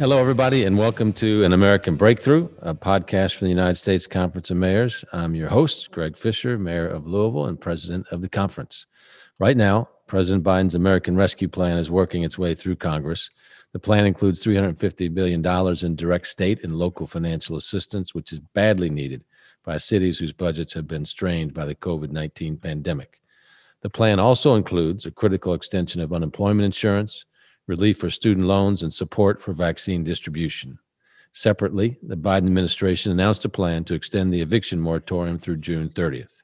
Hello, everybody, and welcome to An American Breakthrough, a podcast from the United States Conference of Mayors. I'm your host, Greg Fisher, Mayor of Louisville and President of the conference. Right now, President Biden's American Rescue Plan is working its way through Congress. The plan includes $350 billion in direct state and local financial assistance, which is badly needed by cities whose budgets have been strained by the COVID 19 pandemic. The plan also includes a critical extension of unemployment insurance, relief for student loans, and support for vaccine distribution. Separately, the Biden administration announced a plan to extend the eviction moratorium through June 30th.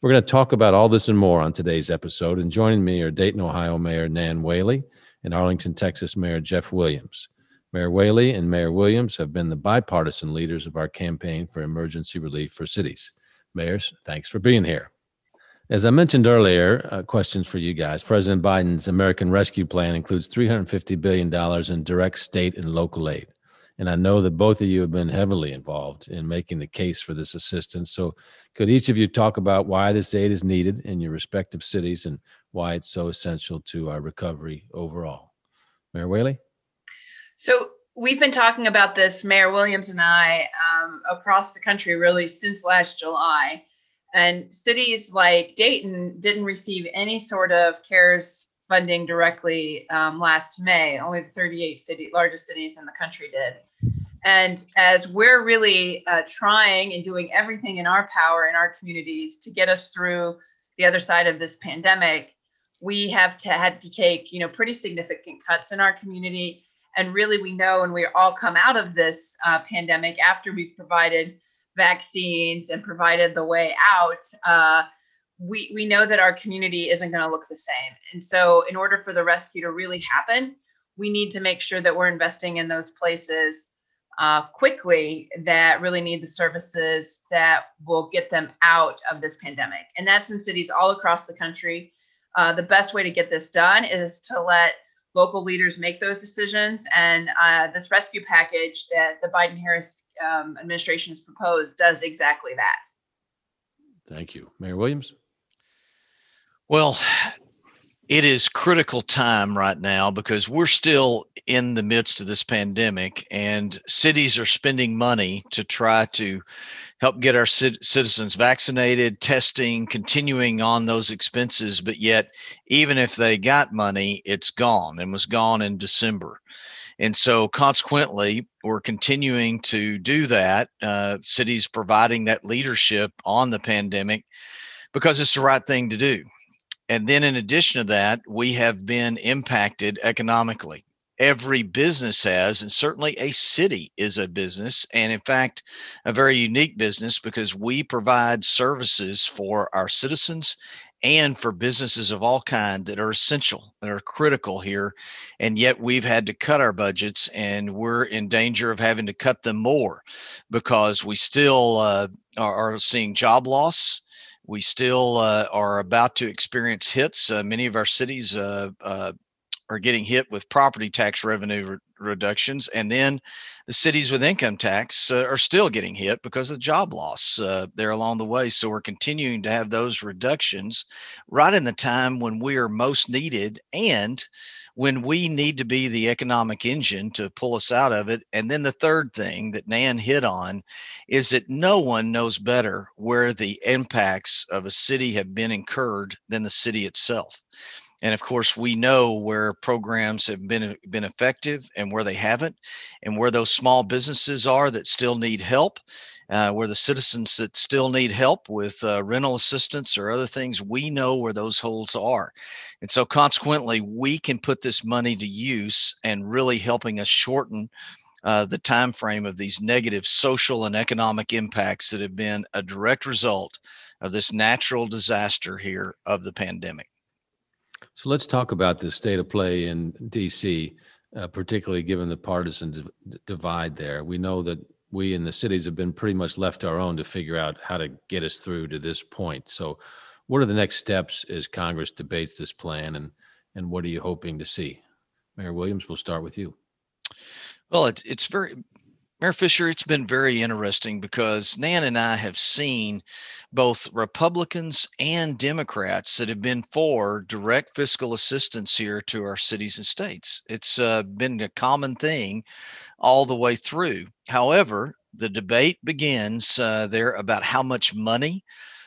We're going to talk about all this and more on today's episode. And joining me are Dayton, Ohio Mayor Nan Whaley and Arlington, Texas Mayor Jeff Williams. Mayor Whaley and Mayor Williams have been the bipartisan leaders of our campaign for emergency relief for cities. Mayors, thanks for being here. As I mentioned earlier, uh, questions for you guys. President Biden's American Rescue Plan includes $350 billion in direct state and local aid. And I know that both of you have been heavily involved in making the case for this assistance. So, could each of you talk about why this aid is needed in your respective cities and why it's so essential to our recovery overall? Mayor Whaley? So, we've been talking about this, Mayor Williams and I, um, across the country really since last July. And cities like Dayton didn't receive any sort of CARES funding directly um, last May. Only the 38 city largest cities in the country did. And as we're really uh, trying and doing everything in our power in our communities to get us through the other side of this pandemic, we have to, had to take you know pretty significant cuts in our community. And really, we know, and we all come out of this uh, pandemic after we've provided vaccines and provided the way out, uh, we, we know that our community isn't going to look the same. And so, in order for the rescue to really happen, we need to make sure that we're investing in those places uh, quickly that really need the services that will get them out of this pandemic. And that's in cities all across the country. Uh, the best way to get this done is to let local leaders make those decisions. And uh, this rescue package that the Biden Harris um, administration has proposed does exactly that. Thank you. Mayor Williams? Well, it is critical time right now because we're still in the midst of this pandemic and cities are spending money to try to help get our citizens vaccinated, testing, continuing on those expenses. But yet, even if they got money, it's gone and was gone in December. And so, consequently, we're continuing to do that. Uh, cities providing that leadership on the pandemic because it's the right thing to do. And then, in addition to that, we have been impacted economically. Every business has, and certainly a city is a business, and in fact, a very unique business because we provide services for our citizens and for businesses of all kind that are essential that are critical here and yet we've had to cut our budgets and we're in danger of having to cut them more because we still uh, are, are, seeing job loss we still uh, are about to experience hits. Uh, many of our cities uh, uh, are getting hit with property tax revenue re- reductions, and then the cities with income tax uh, are still getting hit because of job loss there along the way. So we're continuing to have those reductions right in the time when we are most needed and when we need to be the economic engine to pull us out of it. And then the third thing that Nan hit on is that no one knows better where the impacts of a city have been incurred than the city itself. And of course, we know where programs have been been effective and where they haven't, and where those small businesses are that still need help uh, where the citizens that still need help with uh, rental assistance or other things, we know where those holes are. And so consequently, we can put this money to use and really helping us shorten uh, the time frame of these negative social and economic impacts that have been a direct result of this natural disaster here of the pandemic. So let's talk about the state of play in DC, uh, particularly given the partisan divide there. We know that we in the cities have been pretty much left our own to figure out how to get us through to this point. So, what are the next steps as Congress debates this plan, and and what are you hoping to see? Mayor Williams, we'll start with you. Well, it, it's very Mayor Fisher, it's been very interesting because Nan and I have seen both Republicans and Democrats that have been for direct fiscal assistance here to our cities and states. It's uh, been a common thing all the way through. However, the debate begins uh, there about how much money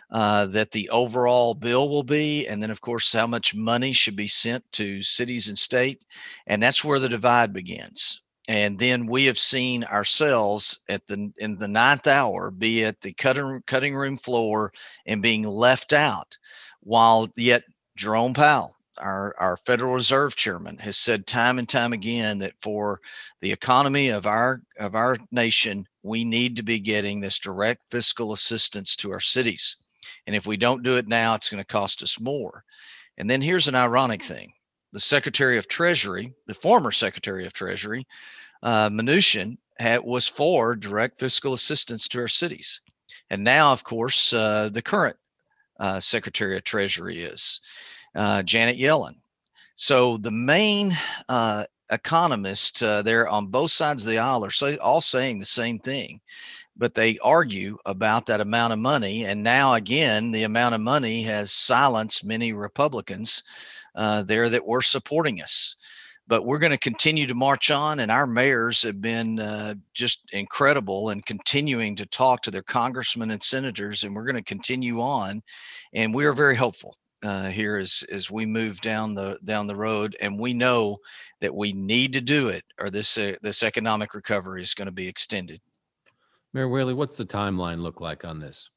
uh, that the overall bill will be, and then of course how much money should be sent to cities and state, and that's where the divide begins and then we have seen ourselves at the in the ninth hour be at the cutting cutting room floor and being left out while yet jerome powell our, our federal reserve chairman has said time and time again that for the economy of our of our nation we need to be getting this direct fiscal assistance to our cities. And if we don't do it now it's going to cost us more. And then here's an ironic hmm. thing the Secretary of Treasury, the former Secretary of Treasury, uh, Mnuchin, had, was for direct fiscal assistance to our cities. And now, of course, uh, the current uh, Secretary of Treasury is uh, Janet Yellen. So the main uh, economists uh, there on both sides of the aisle are say, all saying the same thing but they argue about that amount of money. And now, again, the amount of money has silenced many Republicans uh, there that were supporting us. But we're going to continue to march on, and our mayors have been uh, just incredible and continuing to talk to their congressmen and senators, and we're going to continue on. And we are very hopeful uh, here as as we move down the down the road, and we know that we need to do it, or this uh, this economic recovery is going to be extended. Mayor Whaley, what's the timeline look like on this?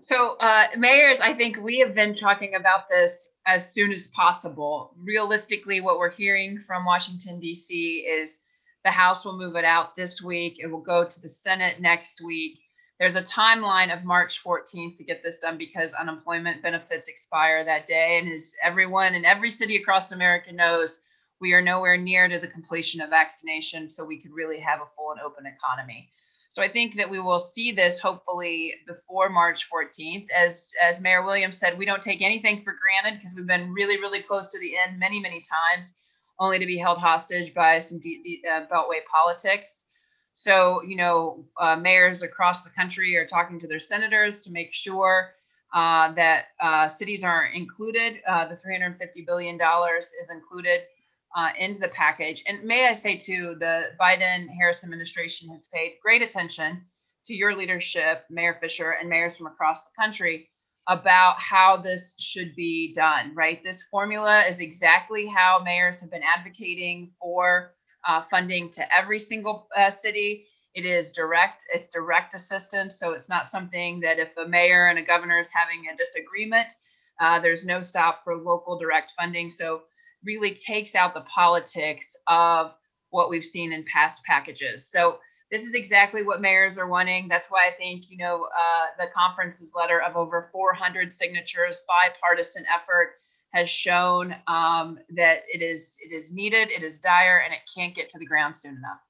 So, uh, mayors, I think we have been talking about this as soon as possible. Realistically, what we're hearing from Washington, D.C. is the House will move it out this week. It will go to the Senate next week. There's a timeline of March 14th to get this done because unemployment benefits expire that day. And as everyone in every city across America knows, we are nowhere near to the completion of vaccination, so we could really have a full and open economy. So I think that we will see this hopefully before March 14th. As as Mayor Williams said, we don't take anything for granted because we've been really really close to the end many many times, only to be held hostage by some de- de- uh, beltway politics. So you know, uh, mayors across the country are talking to their senators to make sure uh, that uh, cities are included. Uh, the 350 billion dollars is included uh, into the package. And may I say too, the Biden Harris administration has paid great attention to your leadership, Mayor Fisher, and mayors from across the country about how this should be done, right? This formula is exactly how mayors have been advocating for uh, funding to every single uh, city. It is direct, it's direct assistance. So it's not something that if a mayor and a governor is having a disagreement, uh, there's no stop for local direct funding. So really takes out the politics of what we've seen in past packages. So this is exactly what mayors are wanting. That's why I think you know uh, the conference's letter of over 400 signatures, bipartisan effort, has shown um, that it is it is needed, it is dire, and it can't get to the ground soon enough.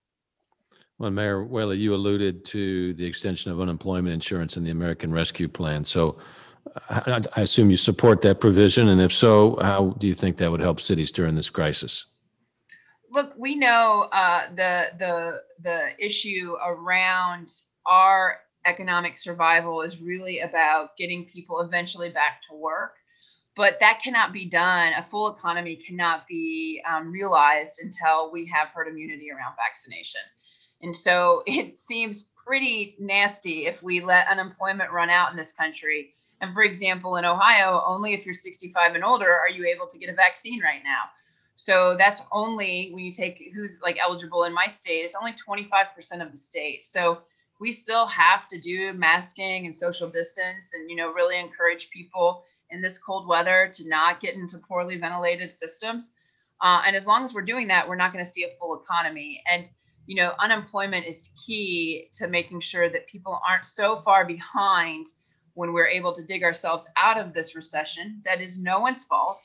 Well, Mayor Whaley, you alluded to the extension of unemployment insurance in the American Rescue Plan. So I, I assume you support that provision, and if so, how do you think that would help cities during this crisis? Look, we know uh, the the the issue around our economic survival is really about getting people eventually back to work, but that cannot be done. A full economy cannot be um, realized until we have herd immunity around vaccination. And so it seems pretty nasty if we let unemployment run out in this country and for example, in Ohio, only if you're 65 and older are you able to get a vaccine right now. So that's only when you take who's like eligible in my state, it's only 25% of the state. So we still have to do masking and social distance and you know really encourage people in this cold weather to not get into poorly ventilated systems. Uh, and as long as we're doing that, we're not going to see a full economy. And you know, unemployment is key to making sure that people aren't so far behind when we're able to dig ourselves out of this recession that is no one's fault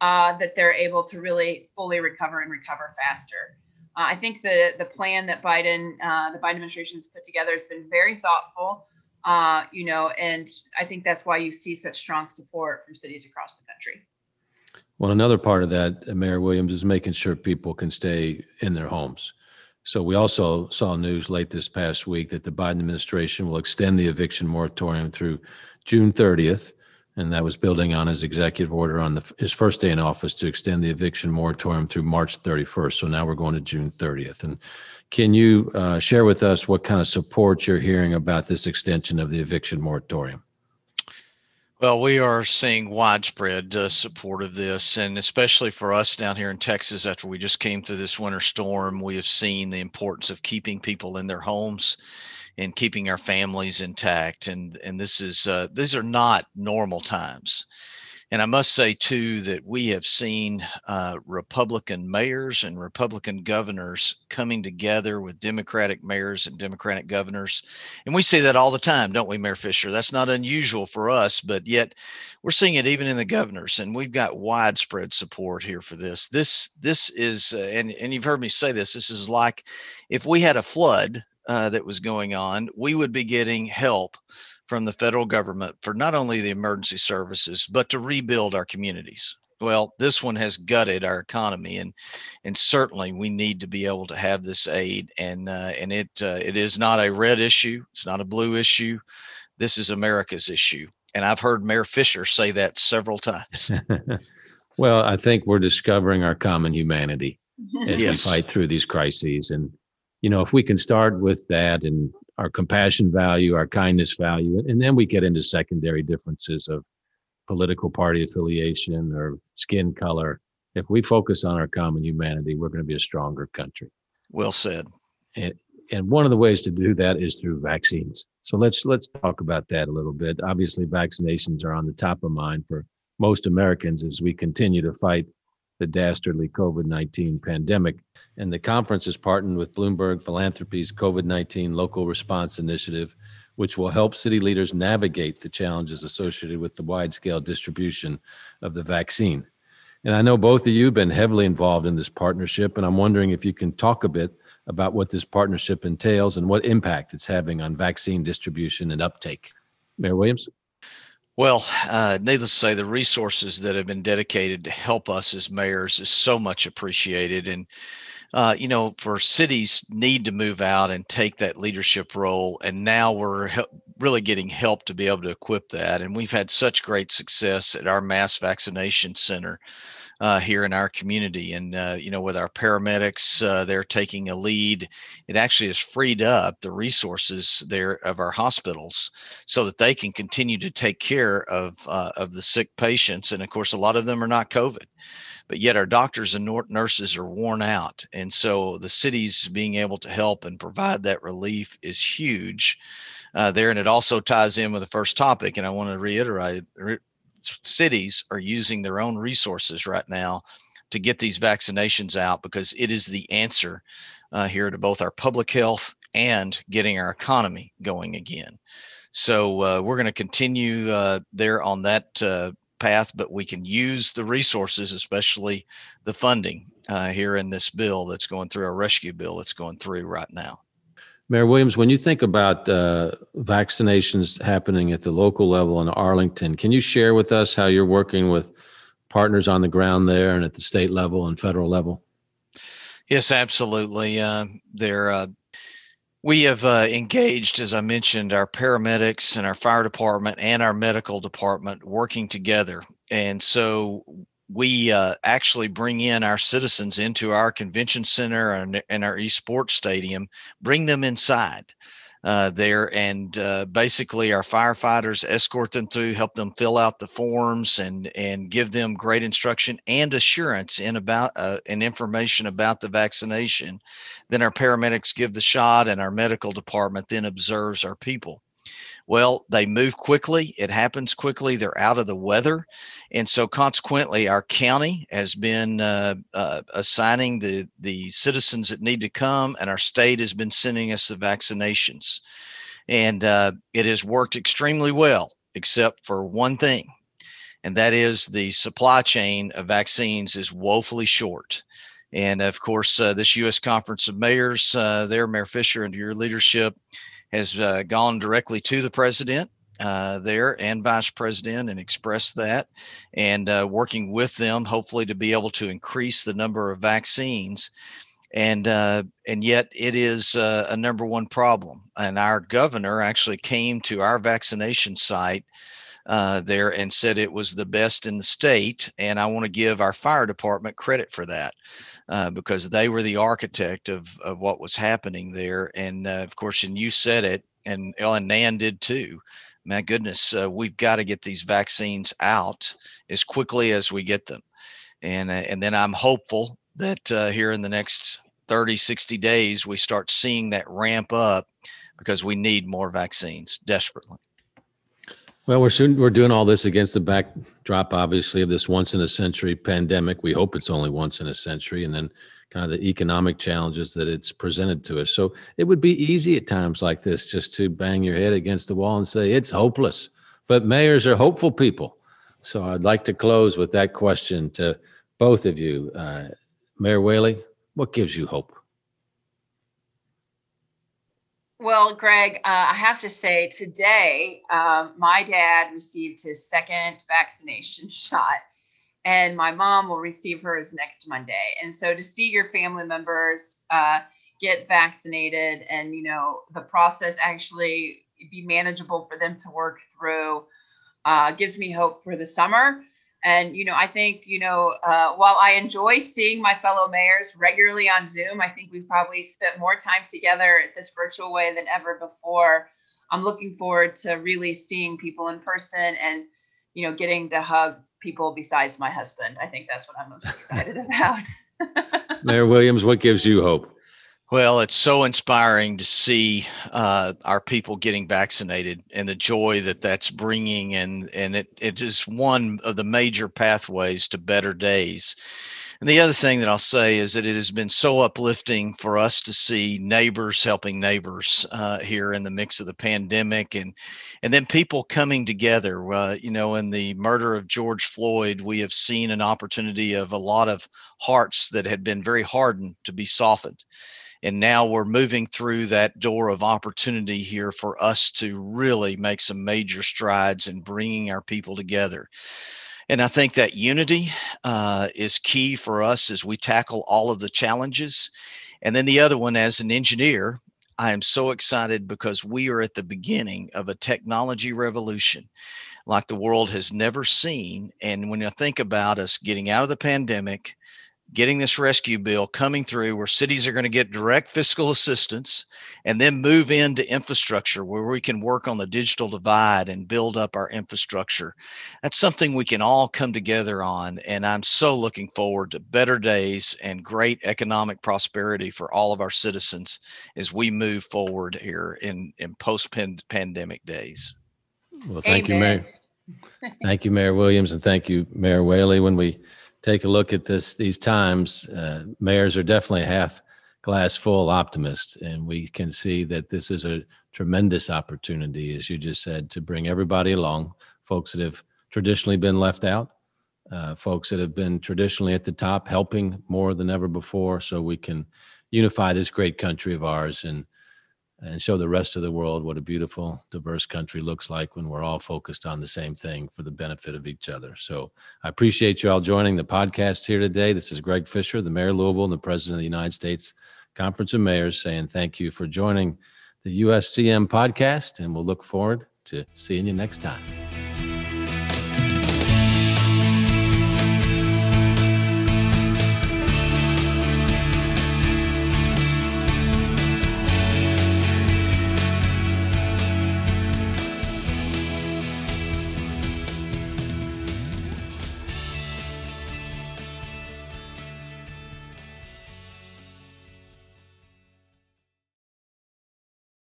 uh, that they're able to really fully recover and recover faster. Uh, i think the the plan that biden uh, the biden administration has put together has been very thoughtful uh, you know and i think that's why you see such strong support from cities across the country. Well another part of that uh, mayor williams is making sure people can stay in their homes So we also saw news late this past week that the Biden administration will extend the eviction moratorium through June 30th. And that was building on his executive order on the, his first day in office to extend the eviction moratorium through March 31st. So now we're going to June 30th. And can you uh, share with us what kind of support you're hearing about this extension of the eviction moratorium? Well, we are seeing widespread uh, support of this, and especially for us down here in Texas, after we just came through this winter storm, we have seen the importance of keeping people in their homes and keeping our families intact. And and this is uh, these are not normal times. And I must say, too, that we have seen uh, Republican mayors and Republican governors coming together with Democratic mayors and Democratic governors. And we see that all the time, don't we, Mayor Fisher? That's not unusual for us, but yet we're seeing it even in the governors. And we've got widespread support here for this. This, this is, uh, and, and you've heard me say this, this is like if we had a flood uh, that was going on, we would be getting help from the federal government for not only the emergency services, but to rebuild our communities. Well, this one has gutted our economy, and and certainly we need to be able to have this aid. And uh, and it uh, it is not a red issue. It's not a blue issue. This is America's issue, and I've heard Mayor Fisher say that several times. well, I think we're discovering our common humanity as yes. we fight through these crises, and you know if we can start with that and our compassion value, our kindness value, and then we get into secondary differences of political party affiliation or skin color. If we focus on our common humanity, we're going to be a stronger country. Well said. And, and one of the ways to do that is through vaccines. So let's let's talk about that a little bit. Obviously, vaccinations are on the top of mind for most Americans as we continue to fight the dastardly COVID 19 pandemic. And the conference is partnered with Bloomberg Philanthropies COVID 19 Local Response Initiative, which will help city leaders navigate the challenges associated with the wide scale distribution of the vaccine. And I know both of you have been heavily involved in this partnership, and I'm wondering if you can talk a bit about what this partnership entails and what impact it's having on vaccine distribution and uptake. Mayor Williams? Well, uh, needless to say, the resources that have been dedicated to help us as mayors is so much appreciated. And, uh, you know, for cities need to move out and take that leadership role. And now we're he- really getting help to be able to equip that. And we've had such great success at our mass vaccination center uh, here in our community. And, uh, you know, with our paramedics, uh, they're taking a lead. It actually has freed up the resources there of our hospitals so that they can continue to take care of, uh, of the sick patients. And of course, a lot of them are not COVID but yet our doctors and nurses are worn out. And so the cities being able to help and provide that relief is huge uh, there. And it also ties in with the first topic. And I want to reiterate, cities are using their own resources right now to get these vaccinations out because it is the answer uh, here to both our public health and getting our economy going again. So uh, we're going to continue uh, there on that uh, path, but we can use the resources, especially the funding uh, here in this bill that's going through our rescue bill that's going through right now. Mayor Williams, when you think about uh, vaccinations happening at the local level in Arlington, can you share with us how you're working with partners on the ground there and at the state level and federal level? Yes, absolutely. Uh, there, uh, we have uh, engaged, as I mentioned, our paramedics and our fire department and our medical department working together. And so we uh, actually bring in our citizens into our convention center and, and our esports stadium, bring them inside uh, there, and uh, basically our firefighters escort them through, help them fill out the forms, and and give them great instruction and assurance in about uh, and information about the vaccination. Then our paramedics give the shot, and our medical department then observes our people. Well, they move quickly. It happens quickly. They're out of the weather. And so, consequently, our county has been uh, uh, assigning the, the citizens that need to come, and our state has been sending us the vaccinations. And uh, it has worked extremely well, except for one thing, and that is the supply chain of vaccines is woefully short. And of course, uh, this U.S. Conference of Mayors, uh, there, Mayor Fisher, under your leadership, has uh, gone directly to the president uh, there and vice president and expressed that and uh, working with them hopefully to be able to increase the number of vaccines and uh, and yet it is uh, a number one problem. And our governor actually came to our vaccination site uh, there and said it was the best in the state. And I want to give our fire department credit for that uh, because they were the architect of of what was happening there. And uh, of course, and you said it, and Ellen Nan did too. My goodness, uh, we've got to get these vaccines out as quickly as we get them. And, uh, and then I'm hopeful that uh, here in the next 30, 60 days, we start seeing that ramp up because we need more vaccines desperately. Well, we're soon, we're doing all this against the backdrop, obviously, of this once in a century pandemic. We hope it's only once in a century, and then kind of the economic challenges that it's presented to us. So it would be easy at times like this just to bang your head against the wall and say it's hopeless. But mayors are hopeful people. So I'd like to close with that question to both of you. Uh, Mayor Whaley, what gives you hope? Well, Greg, uh, I have to say today, uh, my dad received his second vaccination shot, and my mom will receive hers next Monday. And so to see your family members uh, get vaccinated and, you know, the process actually be manageable for them to work through uh, gives me hope for the summer. And, you know, I think, you know, uh, while I enjoy seeing my fellow mayors regularly on Zoom, I think we've probably spent more time together at this virtual way than ever before. I'm looking forward to really seeing people in person and, you know, getting to hug people besides my husband. I think that's what I'm most excited about. Mayor Williams, what gives you hope? Well, it's so inspiring to see uh, our people getting vaccinated and the joy that that's bringing, and and it it is one of the major pathways to better days. And the other thing that I'll say is that it has been so uplifting for us to see neighbors helping neighbors uh, here in the mix of the pandemic, and and then people coming together. Uh, you know, in the murder of George Floyd, we have seen an opportunity of a lot of hearts that had been very hardened to be softened and now we're moving through that door of opportunity here for us to really make some major strides in bringing our people together. And I think that unity uh, is key for us as we tackle all of the challenges. And then the other one, as an engineer, I am so excited because we are at the beginning of a technology revolution like the world has never seen. And when I think about us getting out of the pandemic, getting this rescue bill coming through where cities are going to get direct fiscal assistance and then move into infrastructure where we can work on the digital divide and build up our infrastructure. That's something we can all come together on. And I'm so looking forward to better days and great economic prosperity for all of our citizens as we move forward here in, in post pandemic days. Well, thank Amen. you, Mayor. thank you, Mayor Williams, and thank you, Mayor Whaley. When we take a look at this these times, uh, mayors are definitely half glass full optimists, and we can see that this is a tremendous opportunity, as you just said, to bring everybody along, folks that have traditionally been left out, uh, folks that have been traditionally at the top, helping more than ever before, so we can unify this great country of ours and and show the rest of the world what a beautiful, diverse country looks like when we're all focused on the same thing for the benefit of each other. So I appreciate you all joining the podcast here today. This is Greg Fisher, the Mayor of Louisville and the President of the United States Conference of Mayors, saying thank you for joining the USCM podcast, and we'll look forward to seeing you next time.